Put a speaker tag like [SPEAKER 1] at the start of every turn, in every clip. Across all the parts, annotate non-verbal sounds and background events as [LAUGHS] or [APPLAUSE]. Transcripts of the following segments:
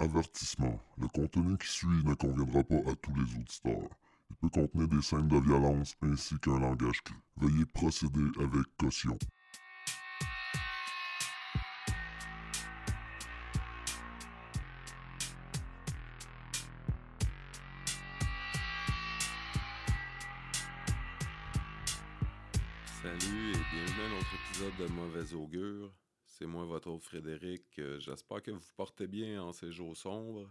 [SPEAKER 1] Avertissement. Le contenu qui suit ne conviendra pas à tous les auditeurs. Il peut contenir des scènes de violence ainsi qu'un langage cru. Veuillez procéder avec caution.
[SPEAKER 2] Salut et bienvenue à un autre épisode de Mauvais Augure. C'est moi, votre Frédéric. Euh, J'espère que vous vous portez bien en ces jours sombres.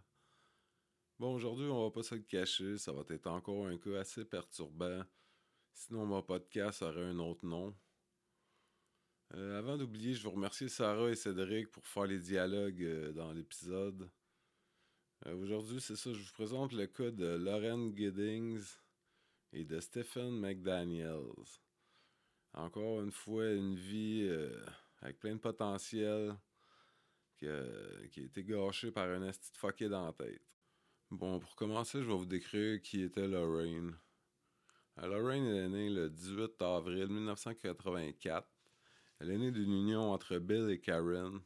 [SPEAKER 2] Bon, aujourd'hui, on va pas se le cacher, ça va être encore un cas assez perturbant. Sinon, mon podcast aurait un autre nom. Euh, avant d'oublier, je veux remercier Sarah et Cédric pour faire les dialogues euh, dans l'épisode. Aujourd'hui, c'est ça, je vous présente le cas de Lauren Giddings et de Stephen McDaniels. Encore une fois, une vie avec plein de potentiel qui a, qui a été gâchée par un esti de fucké dans la tête. Bon, pour commencer, je vais vous décrire qui était Lorraine. Euh, Lorraine est née le 18 avril 1984. Elle est née d'une union entre Bill et Karen.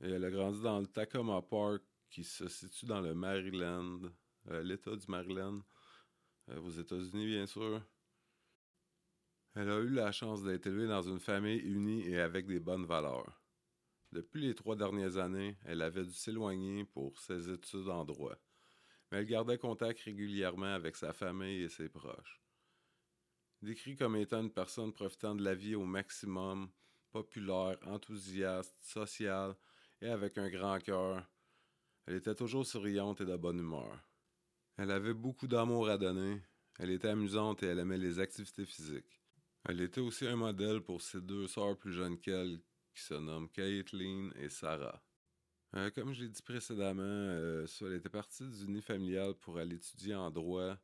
[SPEAKER 2] Elle a grandi dans le Tacoma Park, qui se situe dans le Maryland, euh, l'État du Maryland, euh, aux États-Unis, bien sûr. Elle a eu la chance d'être élevée dans une famille unie et avec des bonnes valeurs. Depuis les trois dernières années, elle avait dû s'éloigner pour ses études en droit, mais elle gardait contact régulièrement avec sa famille et ses proches. Décrit comme étant une personne profitant de la vie au maximum, populaire, enthousiaste, sociale et avec un grand cœur, elle était toujours souriante et de bonne humeur. Elle avait beaucoup d'amour à donner, elle était amusante et elle aimait les activités physiques. Elle était aussi un modèle pour ses deux sœurs plus jeunes qu'elle, qui se nomment Caitlin et Sarah. Euh, comme je l'ai dit précédemment, euh, elle était partie du nid familial pour aller étudier en droit.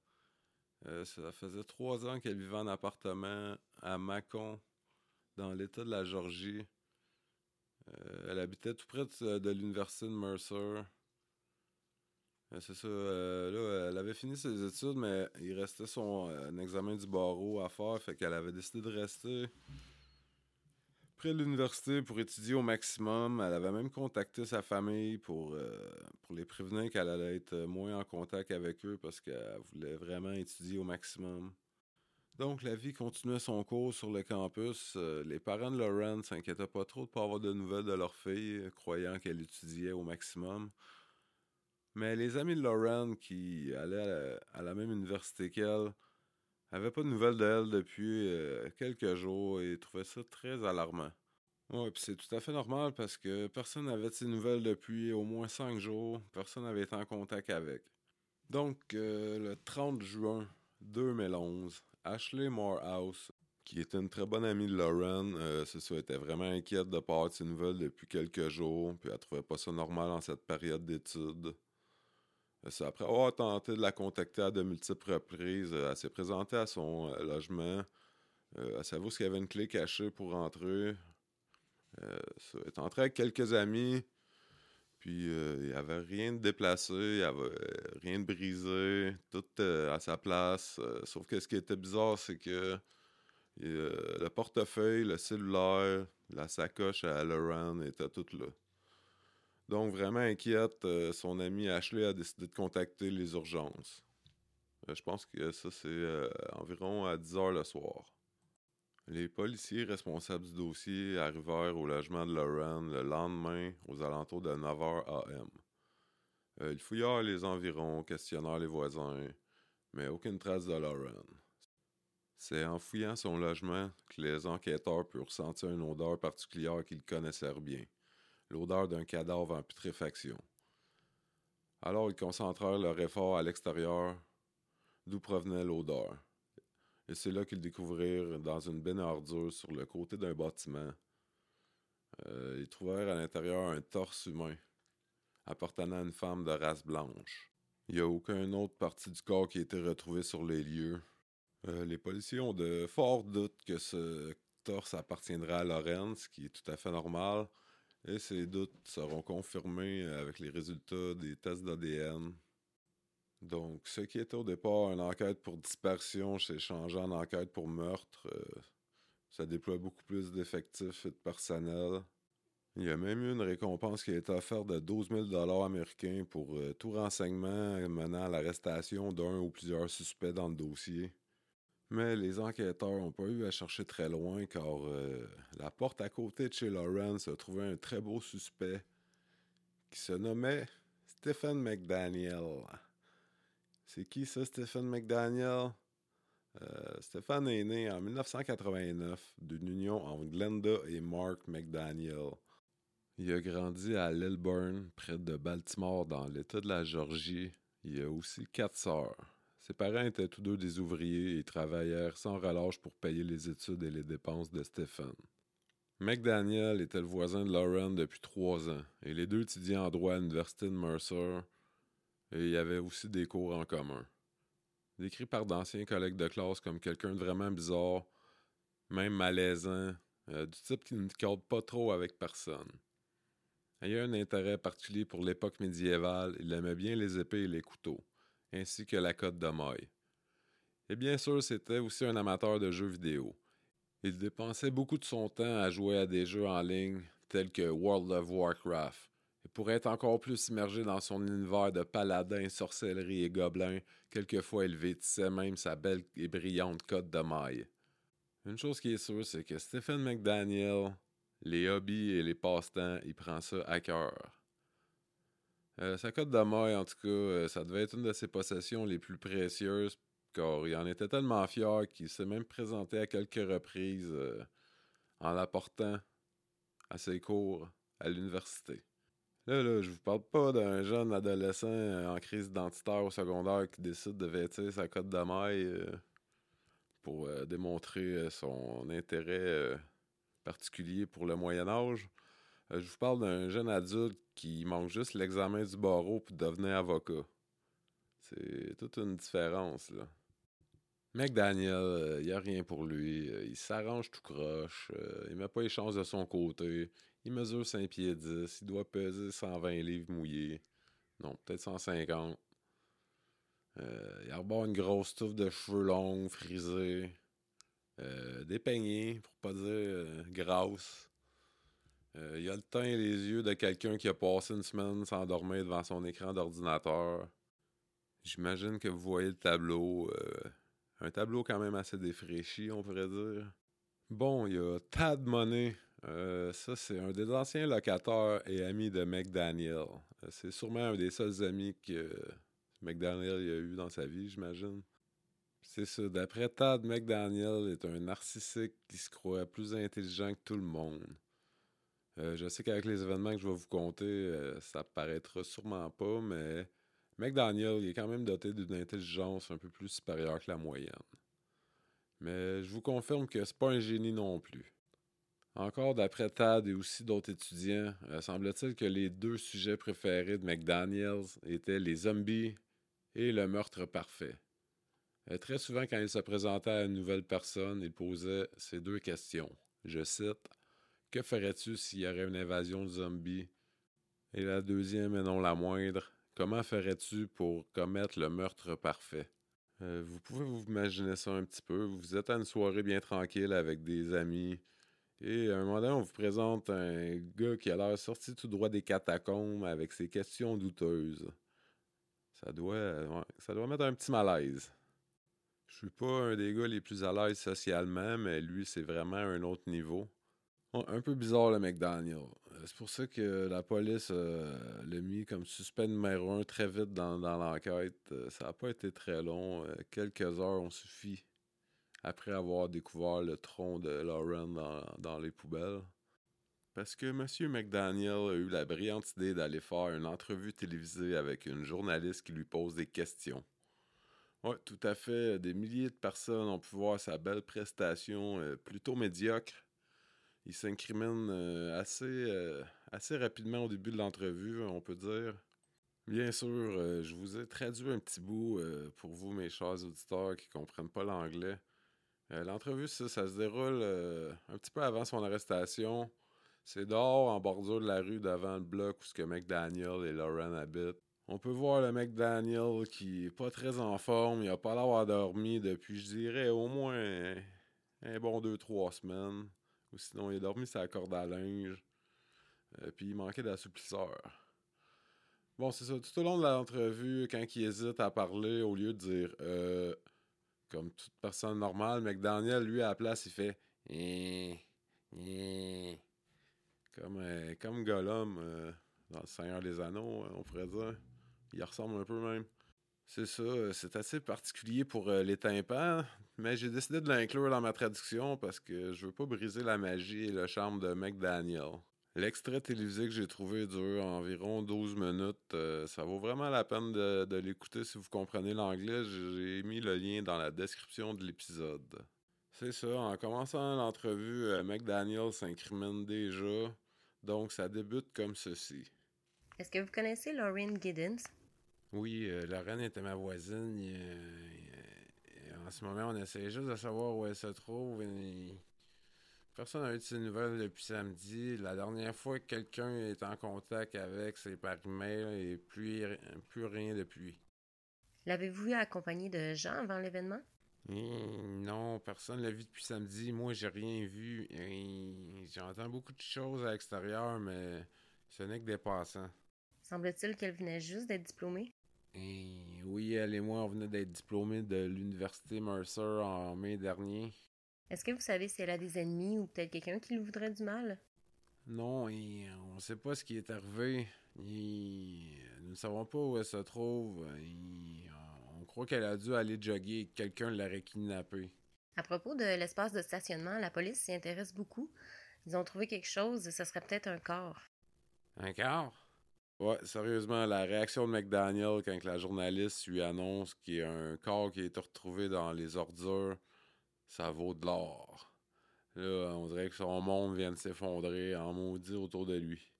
[SPEAKER 2] Euh, ça faisait trois ans qu'elle vivait en appartement à Macon, dans l'État de la Georgie. Euh, elle habitait tout près de, de l'université de Mercer. Euh, c'est ça. euh, là, elle avait fini ses études, mais il restait son euh, examen du barreau à faire, fait qu'elle avait décidé de rester près de l'université pour étudier au maximum. Elle avait même contacté sa famille pour, pour les prévenir qu'elle allait être moins en contact avec eux parce qu'elle voulait vraiment étudier au maximum. Donc, la vie continuait son cours sur le campus. Les parents de Lauren s'inquiétaient pas trop de pas avoir de nouvelles de leur fille, croyant qu'elle étudiait au maximum. Mais les amis de Lauren qui allaient à la, même université qu'elle avaient pas de nouvelles d'elle depuis euh, quelques jours et trouvaient ça très alarmant. Ouais, puis c'est tout à fait normal parce que personne n'avait de ses nouvelles depuis au moins cinq jours. Personne n'avait été en contact avec. Donc, euh, le 30 juin 2011, Ashley Morehouse, qui était une très bonne amie de Lauren, euh, c'est ça, était vraiment inquiète de avoir de ses nouvelles depuis quelques jours, puis elle trouvait pas ça normal en cette période d'études. Euh, après avoir tenté de la contacter à de multiples reprises, euh, elle s'est présentée à son euh, logement. Elle savait qu'il y avait une clé cachée pour rentrer. Ça, elle est entrée avec quelques amis. Puis il n'y avait rien de déplacé, il n'y rien de brisé, tout à sa place. Sauf que ce qui était bizarre, c'est que le portefeuille, le cellulaire, la sacoche à Lauren étaient toutes là. Donc vraiment inquiète, euh, son ami Ashley a décidé de contacter les urgences. Euh, je pense que ça c'est euh, environ à 10h le soir. Les policiers responsables du dossier arrivèrent au logement de Lauren le lendemain aux alentours de 9h AM. Ils fouillèrent les environs, questionnèrent les voisins, mais aucune trace de Lauren. C'est en fouillant son logement que les enquêteurs purent sentir une odeur particulière qu'ils connaissèrent bien, l'odeur d'un cadavre en putréfaction. Alors ils concentrèrent leur effort à l'extérieur, d'où provenait l'odeur. Et c'est là qu'ils découvrirent, dans une benne à sur le côté d'un bâtiment, euh, ils trouvèrent à l'intérieur un torse humain, appartenant à une femme de race blanche. Il n'y a aucune autre partie du corps qui a été retrouvée sur les lieux. Euh, les policiers ont de forts doutes que ce torse appartiendra à Lorraine, ce qui est tout à fait normal, et ces doutes seront confirmés avec les résultats des tests d'ADN. Donc, ce qui était au départ une enquête pour dispersion s'est changé en enquête pour meurtre. Euh, ça déploie beaucoup plus d'effectifs et de personnel. Il y a même eu une récompense qui a été offerte de 12 000 américains pour euh, tout renseignement menant à l'arrestation d'un ou plusieurs suspects dans le dossier. Mais les enquêteurs n'ont pas eu à chercher très loin car euh, la porte à côté de chez Lawrence a trouvé un très beau suspect qui se nommait Stephen McDaniel. C'est qui ça, Stephen McDaniel? Euh, Stephen est né en 1989 d'une union entre Glenda et Mark McDaniel. Il a grandi à Lilburn, près de Baltimore, dans l'État de la Georgie. Il a aussi quatre sœurs. Ses parents étaient tous deux des ouvriers et travaillèrent sans relâche pour payer les études et les dépenses de Stephen. McDaniel était le voisin de Lauren depuis trois ans, et les deux étudiaient en droit à l'Université de Mercer, et il y avait aussi des cours en commun. Décrit par d'anciens collègues de classe comme quelqu'un de vraiment bizarre, même malaisant, euh, du type qui ne cadre pas trop avec personne. Ayant un intérêt particulier pour l'époque médiévale, il aimait bien les épées et les couteaux, ainsi que la côte de maille. Et bien sûr, c'était aussi un amateur de jeux vidéo. Il dépensait beaucoup de son temps à jouer à des jeux en ligne tels que World of Warcraft. Et pour être encore plus immergé dans son univers de paladins, sorcellerie et gobelins, quelquefois il vêtissait même sa belle et brillante côte de maille. Une chose qui est sûre, c'est que Stephen McDaniel les hobbies et les passe-temps, il prend ça à cœur. Euh, sa cote maille, en tout cas, euh, ça devait être une de ses possessions les plus précieuses, car il en était tellement fier qu'il s'est même présenté à quelques reprises euh, en l'apportant à ses cours à l'université. Là, là, je vous parle pas d'un jeune adolescent en crise identitaire au secondaire qui décide de vêtir sa cote de maille pour démontrer son intérêt particulier pour le Moyen Âge. Euh, je vous parle d'un jeune adulte qui manque juste l'examen du barreau pour devenir avocat. C'est toute une différence, là. McDaniel, il n'y a rien pour lui. Euh, il s'arrange tout croche. Euh, il met pas les chances de son côté. Il mesure 5 pieds 10. Il doit peser 120 livres mouillés. Non, peut-être 150. il arbore une grosse touffe de cheveux longs, frisés. Euh, dépeigné, pour pas dire euh. Euh, il a le teint et les yeux de quelqu'un qui a passé une semaine sans dormir devant son écran d'ordinateur. J'imagine que vous voyez le tableau. un tableau quand même assez défraîchi, on pourrait dire. Bon, il y a Tad Money. ça, c'est un des anciens locataires et amis de McDaniel. c'est sûrement un des seuls amis que McDaniel a eu dans sa vie, j'imagine. C'est ça. D'après Todd McDaniel, est un narcissique qui se croit plus intelligent que tout le monde. Euh, je sais qu'avec les événements que je vais vous conter, euh, ça paraîtra sûrement pas, mais McDaniel est quand même doté d'une intelligence un peu plus supérieure que la moyenne. Mais je vous confirme que c'est pas un génie non plus. Encore d'après Tad et aussi d'autres étudiants, euh, semble-t-il que les deux sujets préférés de McDaniels étaient les zombies et le meurtre parfait. Très souvent, quand il se présentait à une nouvelle personne, il posait ces deux questions. Je cite Que ferais-tu s'il y aurait une invasion de zombies? Et la deuxième, et non la moindre Comment ferais-tu pour commettre le meurtre parfait? Euh, Vous pouvez vous imaginer ça un petit peu. Vous êtes à une soirée bien tranquille avec des amis. Et à un moment donné, on vous présente un gars qui a l'air sorti tout droit des catacombes avec ses questions douteuses. Ça doit, mettre un petit malaise. Je suis pas un des gars les plus à l'aise socialement, mais lui, c'est vraiment un autre niveau. Un peu bizarre, le McDaniel. Euh, c'est pour ça que la police euh, l'a mis comme suspect numéro un très vite dans, l'enquête. Euh, ça n'a pas été très long. quelques heures ont suffi après avoir découvert le tronc de Lauren dans, dans les poubelles. Parce que M. McDaniel a eu la brillante idée d'aller faire une entrevue télévisée avec une journaliste qui lui pose des questions. Oui, tout à fait. Des milliers de personnes ont pu voir sa belle prestation plutôt médiocre. Il s'incrimine euh, assez, euh, assez rapidement au début de l'entrevue, on peut dire. Bien sûr, je vous ai traduit un petit bout pour vous, mes chers auditeurs qui ne comprennent pas l'anglais. L'entrevue, ça, se déroule un petit peu avant son arrestation. C'est dehors, en bordure de la rue, devant le bloc où ce que McDaniel et Lauren habitent. On peut voir le mec Daniel qui est pas très en forme. Il a pas l'air dormi depuis, je dirais, au moins un, bon deux, trois semaines. Ou sinon, il a dormi sa corde à linge. Euh, puis il manquait d'assouplisseur. Bon, c'est ça. Tout au long de l'entrevue, quand il hésite à parler, au lieu de dire euh, comme toute personne normale, McDaniel, lui, à la place, il fait eh, eh. comme, euh, comme Gollum euh, dans Le Seigneur des Anneaux, on pourrait dire. Il ressemble un peu même. C'est ça, c'est assez particulier pour les tympans, mais j'ai décidé de l'inclure dans ma traduction parce que je veux pas briser la magie et le charme de McDaniel. L'extrait télévisé que j'ai trouvé dure environ 12 minutes. Euh, ça vaut vraiment la peine de, l'écouter si vous comprenez l'anglais. J'ai mis le lien dans la description de l'épisode. C'est ça, en commençant l'entrevue, euh, McDaniel s'incrimine déjà. Donc ça débute comme ceci.
[SPEAKER 3] Est-ce que vous connaissez Lorraine Giddens?
[SPEAKER 2] Oui, euh, Lorraine était ma voisine. Ce moment, on essaie juste de savoir où elle se trouve. Personne n'a eu de ces nouvelles depuis samedi. La dernière fois que quelqu'un est en contact avec, c'est par email et plus, plus rien depuis.
[SPEAKER 3] L'avez-vous vu accompagné de gens avant l'événement?
[SPEAKER 2] Hmm, non, personne ne l'a vu depuis samedi. Moi, j'ai rien vu. J'entends beaucoup de choses à l'extérieur, mais ce n'est que des passants.
[SPEAKER 3] Semble-t-il qu'elle venait juste d'être diplômée?
[SPEAKER 2] Oui, elle et moi, on venait d'être diplômés de l'université Mercer en mai dernier.
[SPEAKER 3] Est-ce que vous savez si elle a des ennemis ou peut-être quelqu'un qui lui voudrait du mal?
[SPEAKER 2] Non, et on ne sait pas ce qui est arrivé. nous ne savons pas où elle se trouve. on croit qu'elle a dû aller jogger et que quelqu'un l'aurait kidnappée.
[SPEAKER 3] À propos de l'espace de stationnement, la police s'y intéresse beaucoup. Ils ont trouvé quelque chose et ce serait peut-être un corps.
[SPEAKER 2] Un corps? Ouais, sérieusement, la réaction de McDaniel quand la journaliste lui annonce qu'il y a un corps qui a été retrouvé dans les ordures, ça vaut de l'or. Là, on dirait que son monde vient de s'effondrer en maudit autour de lui.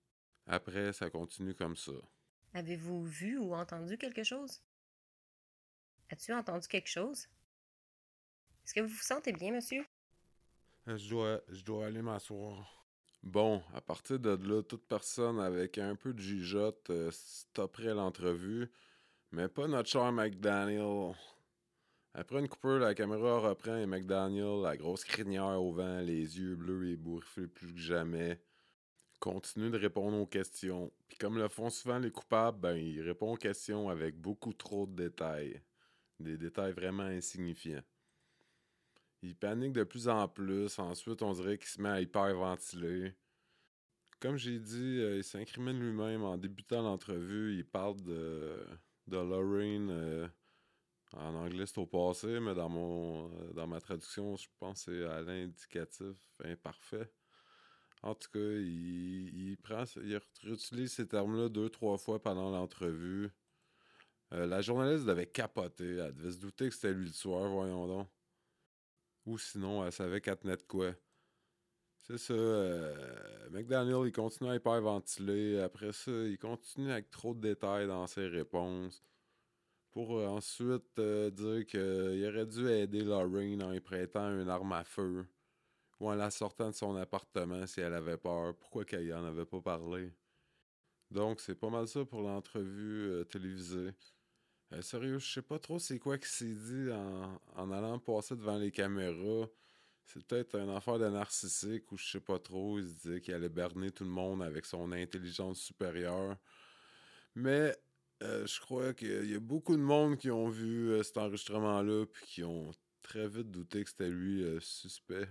[SPEAKER 2] Après, ça continue comme ça.
[SPEAKER 3] Avez-vous vu ou entendu quelque chose? As-tu entendu quelque chose? Est-ce que vous vous sentez bien, monsieur?
[SPEAKER 2] Euh, je dois, je dois aller m'asseoir. Bon, à partir de là, toute personne avec un peu de jugeote euh, stopperait l'entrevue, mais pas notre cher McDaniel. Après une coupure, la caméra reprend et McDaniel, la grosse crinière au vent, les yeux bleus et bourriflés plus que jamais, continue de répondre aux questions. Puis comme le font souvent les coupables, ben il répond aux questions avec beaucoup trop de détails. Des détails vraiment insignifiants. Il panique de plus en plus. Ensuite, on dirait qu'il se met à hyperventiler. Comme j'ai dit, euh, il s'incrimine lui-même en débutant l'entrevue. Il parle de, de Lorraine. Euh, en anglais, c'est au passé, mais dans mon euh, dans ma traduction, je pense que c'est à l'indicatif imparfait. En tout cas, il, prend, il réutilise ces termes-là deux, trois fois pendant l'entrevue. La journaliste devait capoter. Elle devait se douter que c'était lui le soir, voyons donc. Ou sinon, elle savait qu'elle tenait de quoi. C'est ça. Euh, McDaniel, il continue à hyperventiler. Après ça, il continue avec trop de détails dans ses réponses pour euh, ensuite euh, dire qu'il aurait dû aider Lorraine en lui prêtant une arme à feu ou en la sortant de son appartement si elle avait peur. Pourquoi qu'elle en avait pas parlé? Donc, c'est pas mal ça pour l'entrevue euh, sérieux, je sais pas trop c'est quoi qui s'est dit en, allant passer devant les caméras. C'est peut-être un affaire de narcissique ou je sais pas trop. Il se disait qu'il allait berner tout le monde avec son intelligence supérieure. Mais euh, je crois qu'il y a beaucoup de monde qui ont vu euh, cet enregistrement-là puis qui ont très vite douté que c'était lui suspect.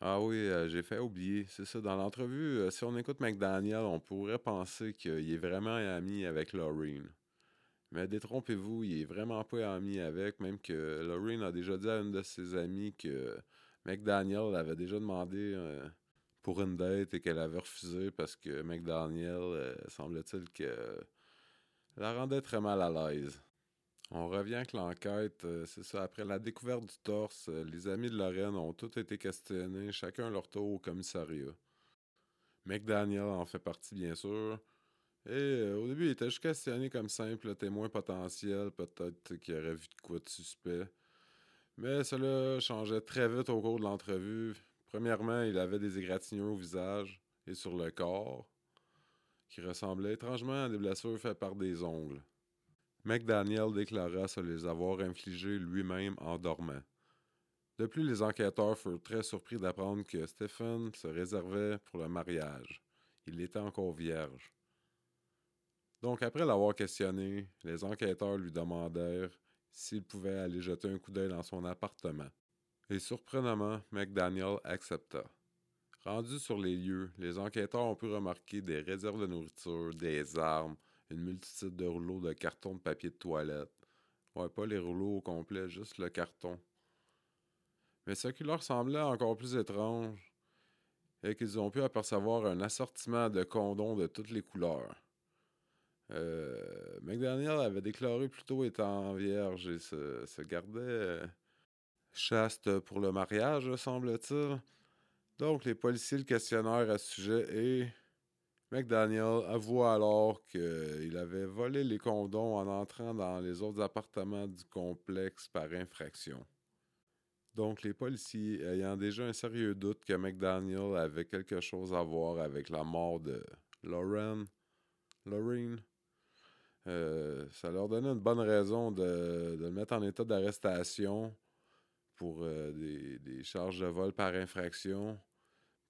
[SPEAKER 2] Ah oui, j'ai fait oublier. C'est ça, dans l'entrevue, si on écoute McDaniel, on pourrait penser qu'il est vraiment ami avec Lorraine. Mais détrompez-vous, il est vraiment pas ami avec, même que Lorraine a déjà dit à une de ses amies que McDaniel avait déjà demandé pour une date et qu'elle avait refusé parce que McDaniel, semble-t-il que la rendait très mal à l'aise. On revient avec l'enquête. Euh, c'est ça, après la découverte du torse, euh, les amis de Lorraine ont tous été questionnés, chacun leur tour au commissariat. McDaniel en fait partie, bien sûr. Et euh, au début, il était juste questionné comme simple témoin potentiel, peut-être qu'il aurait vu de quoi de suspect. Mais cela changeait très vite au cours de l'entrevue. Premièrement, il avait des égratignures au visage et sur le corps qui ressemblaient étrangement à des blessures faites par des ongles. McDaniel déclara se les avoir infligées lui-même en dormant. De plus, les enquêteurs furent très surpris d'apprendre que Stephen se réservait pour le mariage. Il était encore vierge. Donc, après l'avoir questionné, les enquêteurs lui demandèrent s'il pouvait aller jeter un coup d'œil dans son appartement. Et surprenamment, McDaniel accepta. Rendus sur les lieux, les enquêteurs ont pu remarquer des réserves de nourriture, des armes, une multitude de rouleaux de carton de papier de toilette. Ouais, pas les rouleaux au complet, juste le carton. Mais ce qui leur semblait encore plus étrange est qu'ils ont pu apercevoir un assortiment de condoms de toutes les couleurs. Euh, McDaniel avait déclaré plutôt étant vierge et se, gardait euh, chaste pour le mariage, semble-t-il. Donc, les policiers le questionnèrent à ce sujet et McDaniel avoua alors qu'il avait volé les condoms en entrant dans les autres appartements du complexe par infraction. Donc, les policiers, ayant déjà un sérieux doute que McDaniel avait quelque chose à voir avec la mort de Lauren, Lorraine, euh, ça leur donnait une bonne raison de, le mettre en état d'arrestation pour euh, des, charges de vol par infraction.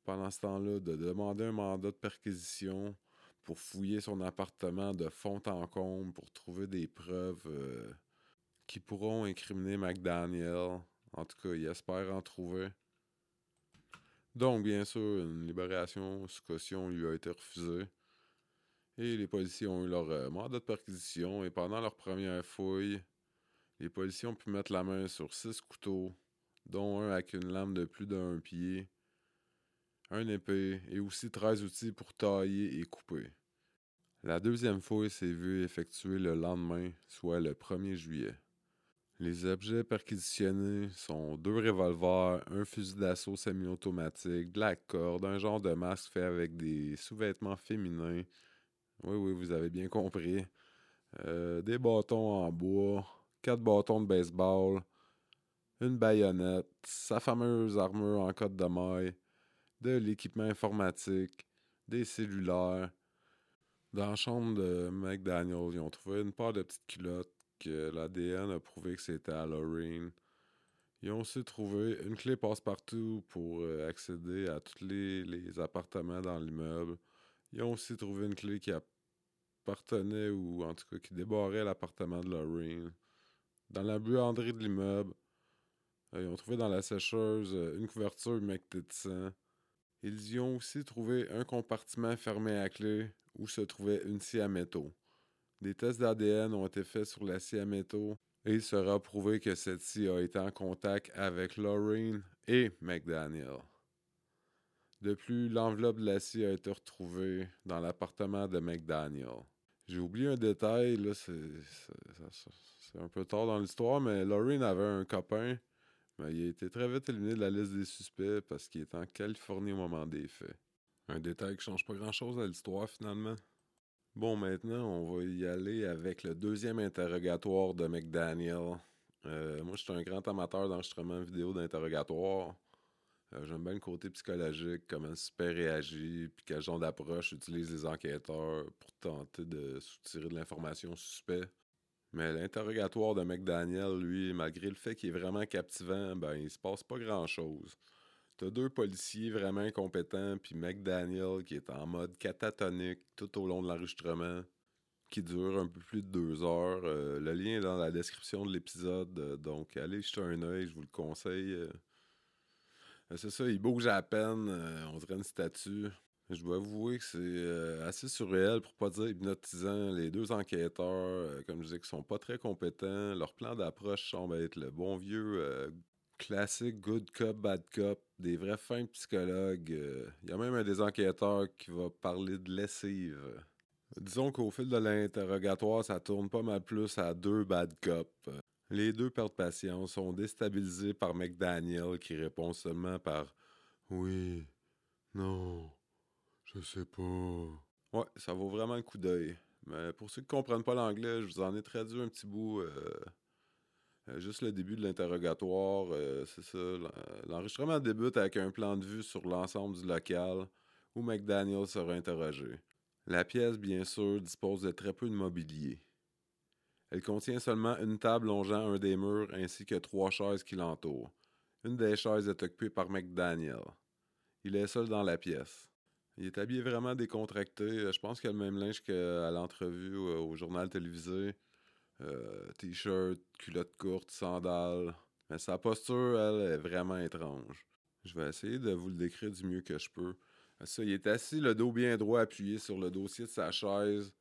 [SPEAKER 2] Pendant ce temps-là, de demander un mandat de perquisition pour fouiller son appartement de fond en comble pour trouver des preuves euh, qui pourront incriminer McDaniel. En tout cas, il espère en trouver. Donc, bien sûr, une libération sous caution lui a été refusée. Et les policiers ont eu leur euh, mandat de perquisition et pendant leur première fouille, les policiers ont pu mettre la main sur six couteaux, dont un avec une lame de plus d'un pied, un épée et aussi 13 outils pour tailler et couper. La deuxième fouille s'est vue effectuée le lendemain, soit le 1er juillet. Les objets perquisitionnés sont deux revolvers, un fusil d'assaut semi-automatique, de la corde, un genre de masque fait avec des sous-vêtements féminins, oui, oui, vous avez bien compris. Euh, des bâtons en bois, quatre bâtons de baseball, une baïonnette, sa fameuse armure en côte de maille, de l'équipement informatique, des cellulaires. Dans la chambre de McDaniel, ils ont trouvé une paire de petites culottes que l'ADN a prouvé que c'était à Lorraine. Ils ont aussi trouvé une clé passe-partout pour euh, accéder à tous les, les appartements dans l'immeuble. Ils ont aussi trouvé une clé qui appartenait, ou en tout cas qui débarrait l'appartement de Lorraine. Dans la buanderie de l'immeuble, euh, ils ont trouvé dans la sécheuse euh, une couverture humectée de. Ils y ont aussi trouvé un compartiment fermé à clé où se trouvait une scie à métaux. Des tests d'ADN ont été faits sur la scie à métaux et il sera prouvé que cette scie a été en contact avec Lorraine et McDaniel. De plus, l'enveloppe de l'acier a été retrouvée dans l'appartement de McDaniel. J'ai oublié un détail, là, c'est, un peu tard dans l'histoire, mais Lorraine avait un copain, mais il a été très vite éliminé de la liste des suspects parce qu'il était en Californie au moment des faits. Un détail qui change pas grand-chose à l'histoire finalement. Bon, maintenant, on va y aller avec le deuxième interrogatoire de McDaniel. Euh, moi, je suis un grand amateur d'enregistrement vidéo d'interrogatoire. Euh, j'aime bien le côté psychologique, comment super réagit, puis quel genre d'approche utilisent les enquêteurs pour tenter de soutirer de l'information suspect. Mais l'interrogatoire de McDaniel, lui, malgré le fait qu'il est vraiment captivant, ben il se passe pas grand-chose. T'as deux policiers vraiment incompétents, puis McDaniel qui est en mode catatonique tout au long de l'enregistrement, qui dure un peu plus de deux heures. Euh, le lien est dans la description de l'épisode, euh, donc allez jeter un œil, je vous le conseille. Euh, c'est ça, il bouge à peine, euh, on dirait une statue. Je dois avouer que c'est euh, assez surréel, pour pas dire hypnotisant. Les deux enquêteurs, comme je disais, qui sont pas très compétents. Leur plan d'approche semble être le bon vieux classique good cop, bad cop, des vrais fins psychologues. Il y a même un des enquêteurs qui va parler de lessive. Disons qu'au fil de l'interrogatoire, ça tourne pas mal plus à deux bad cops. Les deux perdent patience, sont déstabilisés par McDaniel qui répond seulement par Oui, non, je sais pas. Ouais, ça vaut vraiment le coup d'œil. Mais pour ceux qui comprennent pas l'anglais, je vous en ai traduit un petit bout. Euh, euh, juste le début de l'interrogatoire, euh, c'est ça. L'enregistrement débute avec un plan de vue sur l'ensemble du local où McDaniel sera interrogé. La pièce, bien sûr, dispose de très peu de mobilier. Elle contient seulement une table longeant un des murs ainsi que trois chaises qui l'entourent. Une des chaises est occupée par McDaniel. Il est seul dans la pièce. Il est habillé vraiment décontracté. Je pense qu'il a le même linge qu'à l'entrevue au journal télévisé. Euh, t-shirt, culotte courte, sandales. Mais sa posture, elle, est vraiment étrange. Je vais essayer de vous le décrire du mieux que je peux. Ça, il est assis, le dos bien droit, appuyé sur le dossier de sa chaise.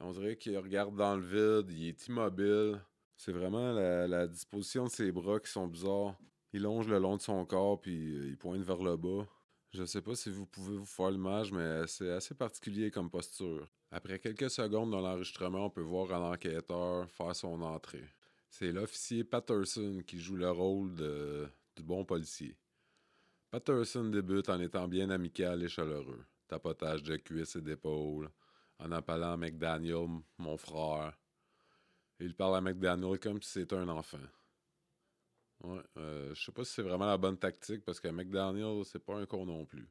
[SPEAKER 2] On dirait qu'il regarde dans le vide, il est immobile. C'est vraiment la, disposition de ses bras qui sont bizarres. Il longe le long de son corps, puis euh, il pointe vers le bas. Je sais pas si vous pouvez vous faire l'image, mais c'est assez particulier comme posture. Après quelques secondes dans l'enregistrement, on peut voir un enquêteur faire son entrée. C'est l'officier Patterson qui joue le rôle du bon policier. Patterson débute en étant bien amical et chaleureux. Tapotage de cuisses et d'épaules, en appelant McDaniel mon frère. Il parle à McDaniel comme si c'était un enfant. Ouais, euh, je sais pas si c'est vraiment la bonne tactique parce que McDaniel, c'est pas un con non plus.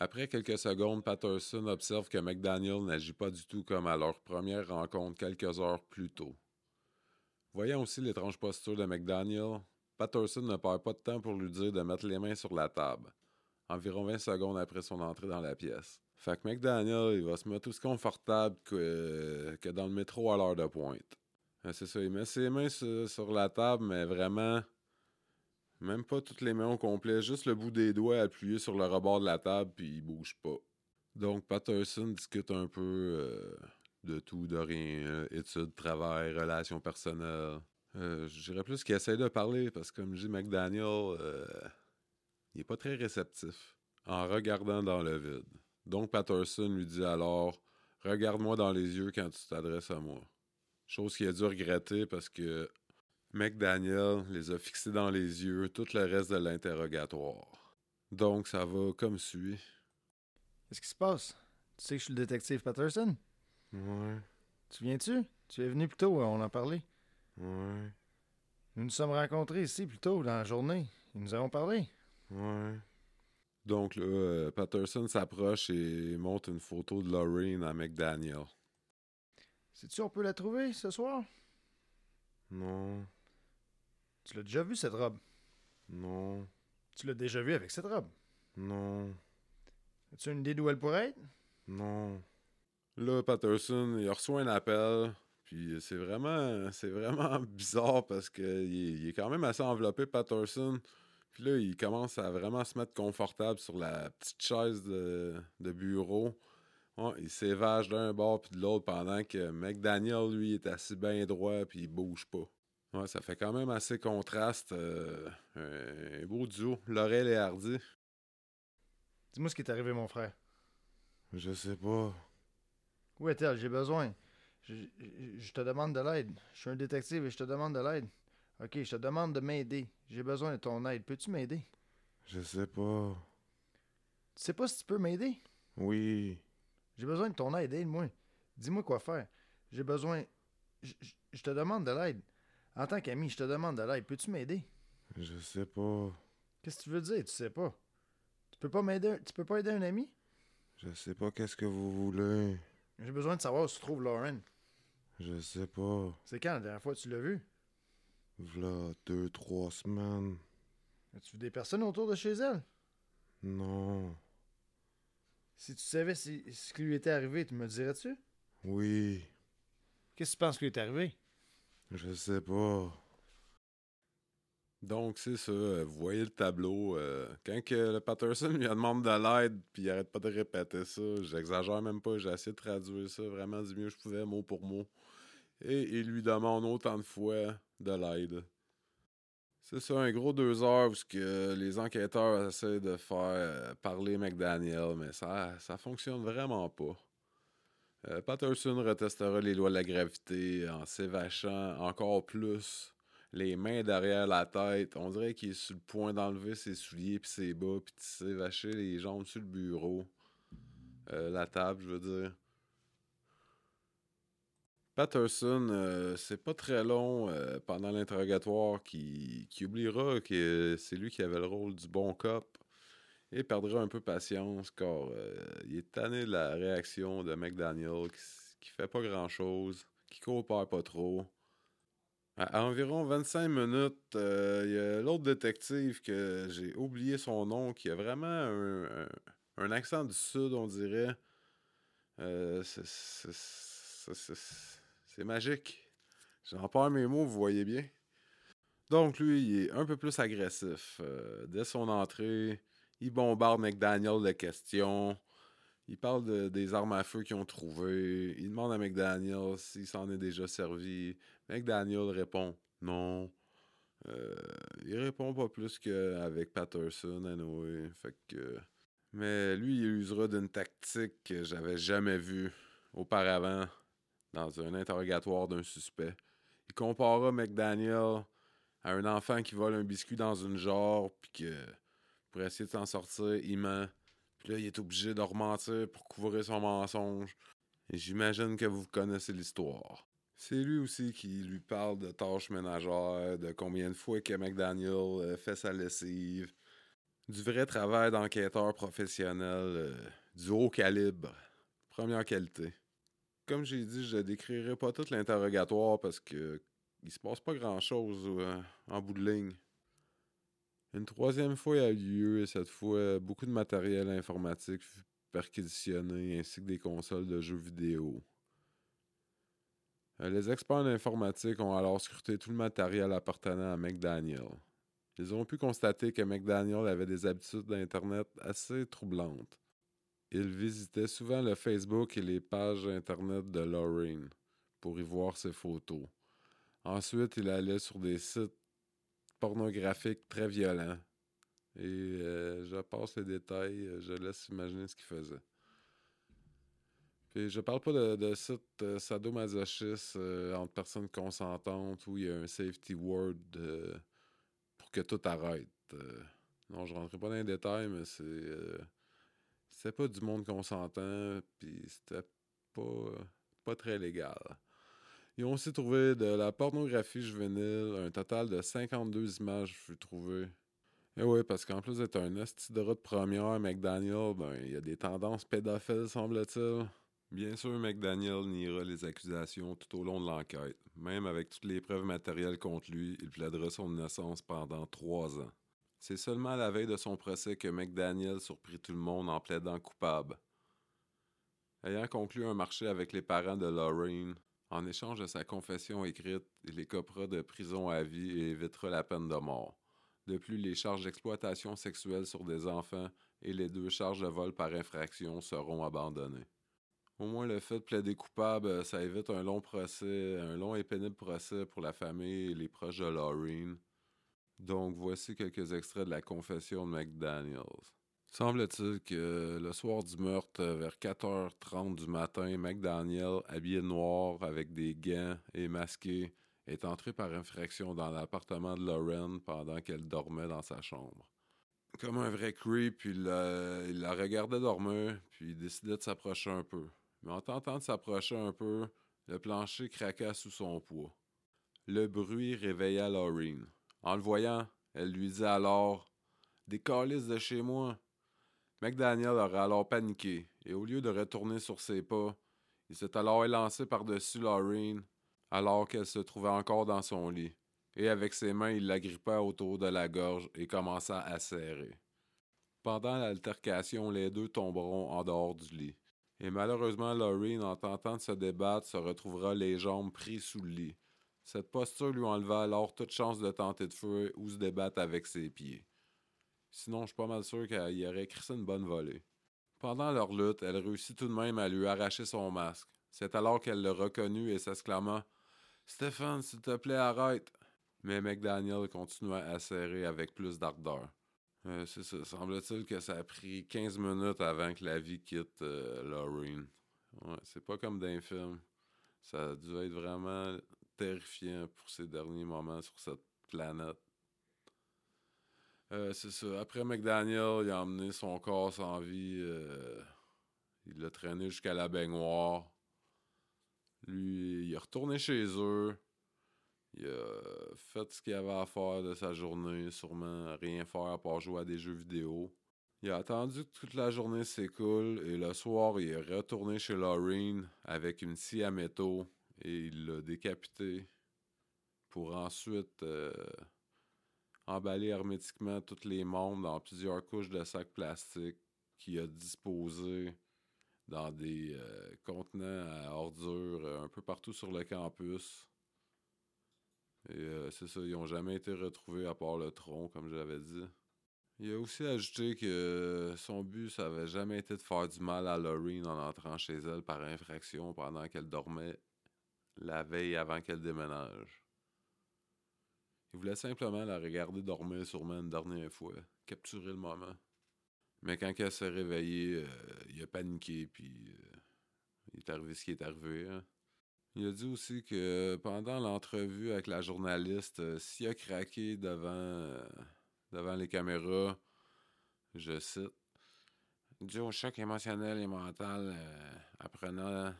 [SPEAKER 2] Après quelques secondes, Patterson observe que McDaniel n'agit pas du tout comme à leur première rencontre quelques heures plus tôt. Voyant aussi l'étrange posture de McDaniel, Patterson ne perd pas de temps pour lui dire de mettre les mains sur la table, environ 20 secondes après son entrée dans la pièce. Fait que McDaniel, il va se mettre aussi confortable que, que dans le métro à l'heure de pointe. C'est ça, il met ses mains sur la table, mais vraiment même pas toutes les mains au complet, juste le bout des doigts appuyé sur le rebord de la table, puis il bouge pas. Donc Patterson discute un peu euh, de tout, de rien, études, travail, relations personnelles. Euh, je dirais plus qu'il essaie de parler, parce que comme je dis, McDaniel, euh, il est pas très réceptif, en regardant dans le vide. Donc Patterson lui dit alors Regarde-moi dans les yeux quand tu t'adresses à moi. Chose qu'il a dû regretter parce que McDaniel les a fixés dans les yeux tout le reste de l'interrogatoire. Donc, ça va comme suit.
[SPEAKER 4] Qu'est-ce qui se passe? Tu sais que je suis le détective Patterson?
[SPEAKER 2] Ouais.
[SPEAKER 4] Tu viens-tu? Tu es venu plus tôt, on en parlait.
[SPEAKER 2] Ouais.
[SPEAKER 4] Nous nous sommes rencontrés ici plus tôt dans la journée. Et nous avons parlé.
[SPEAKER 2] Ouais. Donc là, euh, Patterson s'approche et montre une photo de Lorraine à McDaniel.
[SPEAKER 4] Sais-tu on peut la trouver ce soir?
[SPEAKER 2] Non.
[SPEAKER 4] Tu l'as déjà vu, cette robe?
[SPEAKER 2] Non.
[SPEAKER 4] Tu l'as déjà vu avec cette robe?
[SPEAKER 2] Non.
[SPEAKER 4] As-tu une idée d'où elle pourrait être?
[SPEAKER 2] Non. Là, Patterson, il reçoit un appel, puis c'est vraiment, c'est vraiment [LAUGHS] bizarre parce que il est, quand même assez enveloppé, Patterson. Puis là, il commence à vraiment se mettre confortable sur la petite chaise de, bureau. il s'évage d'un bord puis de l'autre pendant que McDaniel, lui, est assis bien droit puis il bouge pas. Ouais, ça fait quand même assez contraste. Euh, un beau duo. Laurel et Hardy.
[SPEAKER 4] Dis-moi ce qui est arrivé, mon frère.
[SPEAKER 2] Je sais pas.
[SPEAKER 4] Où est-elle? J'ai besoin. Je, je, te demande de l'aide. Je suis un détective et je te demande de l'aide. Ok, je te demande de m'aider. J'ai besoin de ton aide. Peux-tu m'aider?
[SPEAKER 2] Je sais pas.
[SPEAKER 4] Tu sais pas si tu peux m'aider?
[SPEAKER 2] Oui.
[SPEAKER 4] J'ai besoin de ton aide. Aide-moi. Dis-moi quoi faire. J'ai besoin. je te demande de l'aide. En tant qu'ami, je te demande de l'aide. Peux-tu m'aider?
[SPEAKER 2] Je sais pas.
[SPEAKER 4] Qu'est-ce que tu veux dire? Tu sais pas? Tu peux pas m'aider. Tu peux pas aider un ami?
[SPEAKER 2] Je sais pas qu'est-ce que vous voulez.
[SPEAKER 4] J'ai besoin de savoir où se trouve Lauren.
[SPEAKER 2] Je sais pas.
[SPEAKER 4] C'est quand la dernière fois que tu l'as vu?
[SPEAKER 2] V'là deux, trois semaines.
[SPEAKER 4] As-tu vu des personnes autour de chez elle?
[SPEAKER 2] Non.
[SPEAKER 4] Si tu savais ce qui lui était arrivé, tu me dirais-tu?
[SPEAKER 2] Oui.
[SPEAKER 4] Qu'est-ce que tu penses qui lui est arrivé?
[SPEAKER 2] Je sais pas. Donc, c'est ça. Euh, vous voyez le tableau. Euh, quand que le Patterson lui demande de l'aide, puis il arrête pas de répéter ça, j'exagère même pas. J'ai essayé de traduire ça vraiment du mieux que je pouvais, mot pour mot. Et il lui demande autant de fois de l'aide. C'est ça, un gros deux heures où que les enquêteurs essaient de faire parler McDaniel, mais ça, ça fonctionne vraiment pas. Euh, Patterson retestera les lois de la gravité en s'évachant encore plus les mains derrière la tête. On dirait qu'il est sur le point d'enlever ses souliers puis ses bas puis de s'évacher les jambes sur le bureau. Euh, la table, je veux dire. Patterson, euh, c'est pas très long pendant l'interrogatoire qui, qui oubliera que c'est lui qui avait le rôle du bon cop et perdra un peu patience car euh, il est tanné de la réaction de McDaniel qui, qui fait pas grand chose, qui coopère pas trop. À, environ 25 minutes, euh, il y a l'autre détective que j'ai oublié son nom, qui a vraiment Un accent du sud, on dirait. Euh, c'est magique. J'en parle mes mots, vous voyez bien. Donc, lui, il est un peu plus agressif. Euh, dès son entrée, il bombarde McDaniel de questions. Il parle des armes à feu qu'ils ont trouvées. Il demande à McDaniel s'il s'en est déjà servi. McDaniel répond non. Euh, il répond pas plus qu'avec Patterson, anyway. Fait. Mais lui, il usera d'une tactique que j'avais jamais vue auparavant dans un interrogatoire d'un suspect. Il comparera McDaniel à un enfant qui vole un biscuit dans une jarre, puis que pour essayer de s'en sortir, il ment. Puis là, il est obligé de rementir pour couvrir son mensonge. Et j'imagine que vous connaissez l'histoire. C'est lui aussi qui lui parle de tâches ménagères, de combien de fois que McDaniel euh, fait sa lessive, du vrai travail d'enquêteur professionnel, euh, du haut calibre, première qualité. Comme j'ai dit, je décrirai pas tout l'interrogatoire parce que il se passe pas grand chose euh, en bout de ligne. Une troisième fois a eu lieu et cette fois, beaucoup de matériel informatique fut perquisitionné ainsi que des consoles de jeux vidéo. Euh, les experts d'informatique ont alors scruté tout le matériel appartenant à McDaniel. Ils ont pu constater que McDaniel avait des habitudes d'Internet assez troublantes. Il visitait souvent le Facebook et les pages Internet de Lorraine pour y voir ses photos. Ensuite, il allait sur des sites pornographiques très violents. Et euh, je passe les détails, je laisse imaginer ce qu'il faisait. Puis je parle pas de, de site euh, sadomasochiste euh, entre personnes consentantes où il y a un safety word pour que tout arrête. non, je rentrerai pas dans les détails, mais c'est. C'était pas du monde consentant, puis c'était pas, pas très légal. Ils ont aussi trouvé de la pornographie juvénile, un total de 52 images furent trouvées. Et oui, parce qu'en plus d'être un esti de première, McDaniel, ben, il y a des tendances pédophiles, semble-t-il. Bien sûr, McDaniel niera les accusations tout au long de l'enquête. Même avec toutes les preuves matérielles contre lui, il plaidera son innocence pendant trois ans. C'est seulement à la veille de son procès que McDaniel surprit tout le monde en plaidant coupable. Ayant conclu un marché avec les parents de Lorraine, en échange de sa confession écrite, il écopera de prison à vie et évitera la peine de mort. De plus, les charges d'exploitation sexuelle sur des enfants et les deux charges de vol par infraction seront abandonnées. Au moins, le fait de plaider coupable, ça évite un long procès, un long et pénible procès pour la famille et les proches de Laureen. Donc, voici quelques extraits de la confession de McDaniels. Semble-t-il que le soir du meurtre, vers 4h30 du matin, McDaniel, habillé noir avec des gants et masqué, est entré par infraction dans l'appartement de Lauren pendant qu'elle dormait dans sa chambre. Comme un vrai creep, il la, il la regardait dormir, puis il décidait de s'approcher un peu. Mais en tentant de s'approcher un peu, le plancher craqua sous son poids. Le bruit réveilla Laureen. En le voyant, elle lui dit alors Des calices de chez moi. McDaniel aurait alors paniqué, et au lieu de retourner sur ses pas, il s'est alors élancé par-dessus Laureen, alors qu'elle se trouvait encore dans son lit, et avec ses mains il l'agrippa autour de la gorge et commença à serrer. Pendant l'altercation, les deux tomberont en dehors du lit. Et malheureusement, Laureen, en tentant de se débattre, se retrouvera les jambes prises sous le lit. Cette posture lui enleva alors toute chance de tenter de fuir ou se débattre avec ses pieds. Sinon, je suis pas mal sûr qu'il y aurait crissé une bonne volée. Pendant leur lutte, elle réussit tout de même à lui arracher son masque. C'est alors qu'elle le reconnut et s'exclama Stéphane, s'il te plaît, arrête. Mais McDaniel continua à serrer avec plus d'ardeur. Euh, c'est ça. Semble-t-il que ça a pris 15 minutes avant que la vie quitte euh, Lorraine. Ouais, c'est pas comme dans un film. Ça a dû être vraiment terrifiant pour ces derniers moments sur cette planète. Euh, c'est ça. Après McDaniel, il a emmené son corps sans vie. Euh, il l'a traîné jusqu'à la baignoire. Lui, il est retourné chez eux. Il a fait ce qu'il avait à faire de sa journée, sûrement rien faire à part jouer à des jeux vidéo. Il a attendu que toute la journée s'écoule et le soir, il est retourné chez Laureen avec une scie à métaux et il l'a décapité pour ensuite euh, emballer hermétiquement tous les membres dans plusieurs couches de sacs plastiques, qu'il a disposés dans des euh, contenants à ordures euh, un peu partout sur le campus. Et c'est ça, ils n'ont jamais été retrouvés à part le tronc, comme j'avais dit. Il a aussi ajouté que son but, ça avait jamais été de faire du mal à Lorraine en entrant chez elle par infraction pendant qu'elle dormait la veille avant qu'elle déménage. Il voulait simplement la regarder dormir sûrement une dernière fois, capturer le moment. Mais quand elle s'est réveillée, euh, il a paniqué, puis euh, il est arrivé ce qui est arrivé. hein. Il a dit aussi que pendant l'entrevue avec la journaliste, euh, s'il a craqué devant, devant les caméras, je cite, dû au choc émotionnel et mental apprenant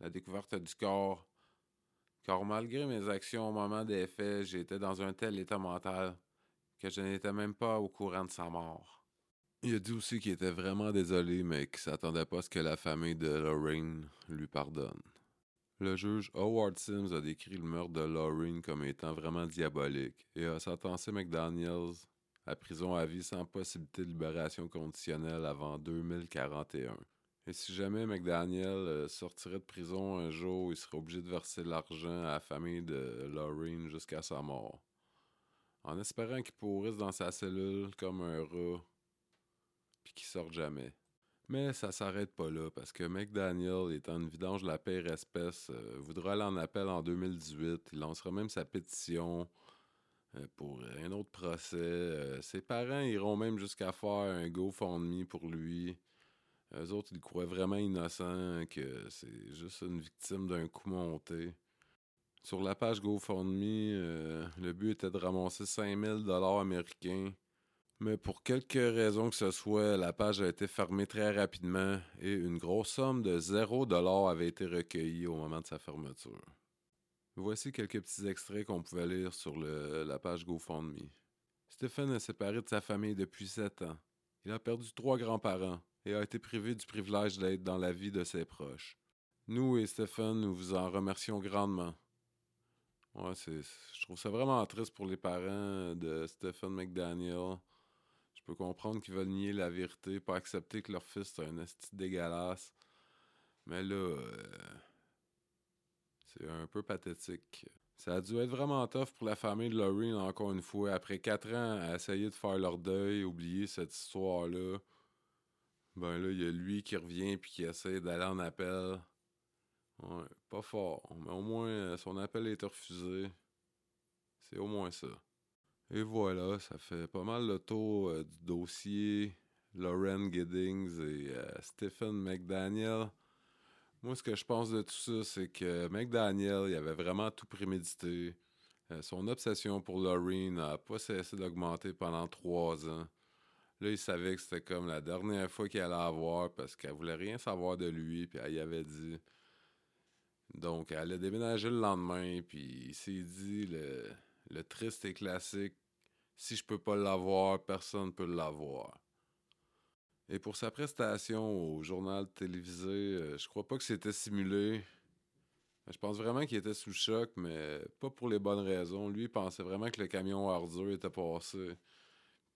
[SPEAKER 2] la découverte du corps, car malgré mes actions au moment des faits, j'étais dans un tel état mental que je n'étais même pas au courant de sa mort. Il a dit aussi qu'il était vraiment désolé, mais qu'il s'attendait pas à ce que la famille de Lorraine lui pardonne. Le juge Howard Sims a décrit le meurtre de Lorraine comme étant vraiment diabolique et a sentencé McDaniels à prison à vie sans possibilité de libération conditionnelle avant 2041. Et si jamais McDaniel euh, sortirait de prison un jour, il serait obligé de verser l'argent à la famille de Lorraine jusqu'à sa mort. En espérant qu'il pourrisse dans sa cellule comme un rat, puis qu'il sorte jamais. Mais ça s'arrête pas là, parce que McDaniel, étant une vidange de la pire espèce, euh, voudra aller en appel en 2018. Il lancera même sa pétition euh, pour un autre procès. Ses parents iront même jusqu'à faire un GoFundMe pour lui. Eux autres, ils croient vraiment innocent, que c'est juste une victime d'un coup monté. Sur la page GoFundMe, euh, le but était de ramasser 5000 dollars américains. Mais pour quelque raison que ce soit, la page a été fermée très rapidement et une grosse somme de 0 dollar avait été recueillie au moment de sa fermeture. Voici quelques petits extraits qu'on pouvait lire sur la page GoFundMe. Stephen est séparé de sa famille depuis 7 ans. Il a perdu trois grands-parents et a été privé du privilège d'être dans la vie de ses proches. Nous et Stephen, nous vous en remercions grandement. Ouais, c'est, je trouve ça vraiment triste pour les parents de Stephen McDaniel. Je peux comprendre qu'ils veulent nier la vérité, pas accepter que leur fils est un esti dégueulasse. Mais là, euh, c'est un peu pathétique. Ça a dû être vraiment tough pour la famille de Lorraine, encore une fois. Après quatre ans à essayer de faire leur deuil, oublier cette histoire-là. Ben là, il y a lui qui revient puis qui essaie d'aller en appel. Pas fort. Mais au moins, euh, son appel été refusé. C'est au moins ça. Et voilà, ça fait pas mal le tour euh, du dossier Lauren Giddings et euh, Stephen McDaniel. Moi, ce que je pense de tout ça, c'est que McDaniel, il avait vraiment tout prémédité. Son obsession pour Lorraine n'a pas cessé d'augmenter pendant trois ans. Là, il savait que c'était comme la dernière fois qu'il allait la voir parce qu'elle voulait rien savoir de lui, puis elle y avait dit. Donc, elle a déménagé le lendemain, puis il s'est dit le, le triste et classique si je peux pas l'avoir, personne ne peut l'avoir. Et pour sa prestation au journal télévisé, euh, je crois pas que c'était simulé. Je pense vraiment qu'il était sous choc, mais pas pour les bonnes raisons. Lui, il pensait vraiment que le camion Arthur était passé.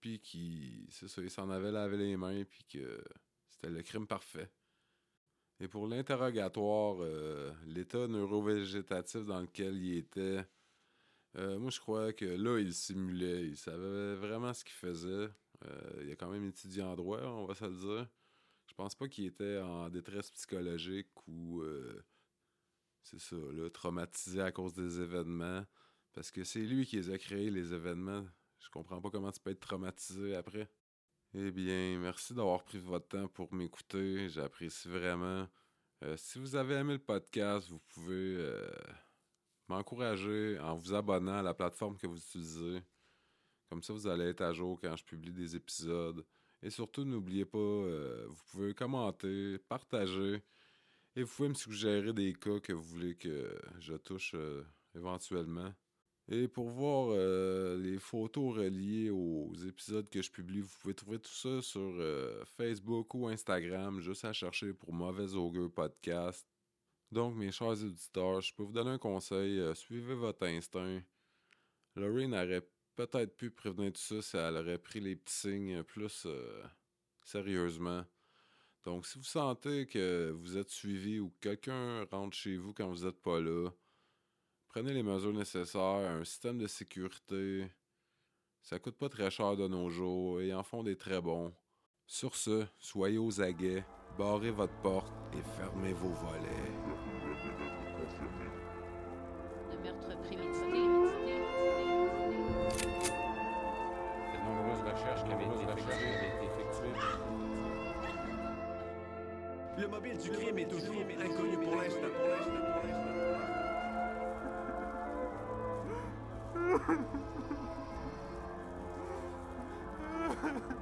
[SPEAKER 2] Puis qu'il, c'est ça, il s'en avait lavé les mains, puis que c'était le crime parfait. Et pour l'interrogatoire, euh, l'état neurovégétatif dans lequel il était, euh, moi je crois que là, il simulait. Il savait vraiment ce qu'il faisait. Euh, il a quand même étudié en droit, on va se le dire. Je pense pas qu'il était en détresse psychologique ou euh, c'est ça, traumatisé à cause des événements. Parce que c'est lui qui les a créés, les événements. Je comprends pas comment tu peux être traumatisé après. Eh bien, merci d'avoir pris votre temps pour m'écouter. J'apprécie vraiment. Euh, si vous avez aimé le podcast, vous pouvez euh, m'encourager en vous abonnant à la plateforme que vous utilisez. Comme ça, vous allez être à jour quand je publie des épisodes. Et surtout, n'oubliez pas, euh, vous pouvez commenter, partager. Et vous pouvez me suggérer des cas que vous voulez que je touche éventuellement. Et pour voir euh, les photos reliées aux épisodes que je publie, vous pouvez trouver tout ça sur euh, Facebook ou Instagram, juste à chercher pour Mauvais Augure Podcast. Donc, mes chers auditeurs, je peux vous donner un conseil, euh, suivez votre instinct. Lorraine aurait peut-être pu prévenir tout ça si elle aurait pris les petits signes plus Sérieusement. Donc, si vous sentez que vous êtes suivi ou que quelqu'un rentre chez vous quand vous n'êtes pas là, prenez les mesures nécessaires, un système de sécurité. Ça coûte pas très cher de nos jours et en font des très bons. Sur ce, soyez aux aguets, barrez votre porte et fermez vos volets.
[SPEAKER 5] de meurtre prémédité.
[SPEAKER 6] De nombreuses recherches qui avaient été effectuées.
[SPEAKER 7] Le mobile du crime est toujours inconnu. Pour l'instant. Ha ha ha!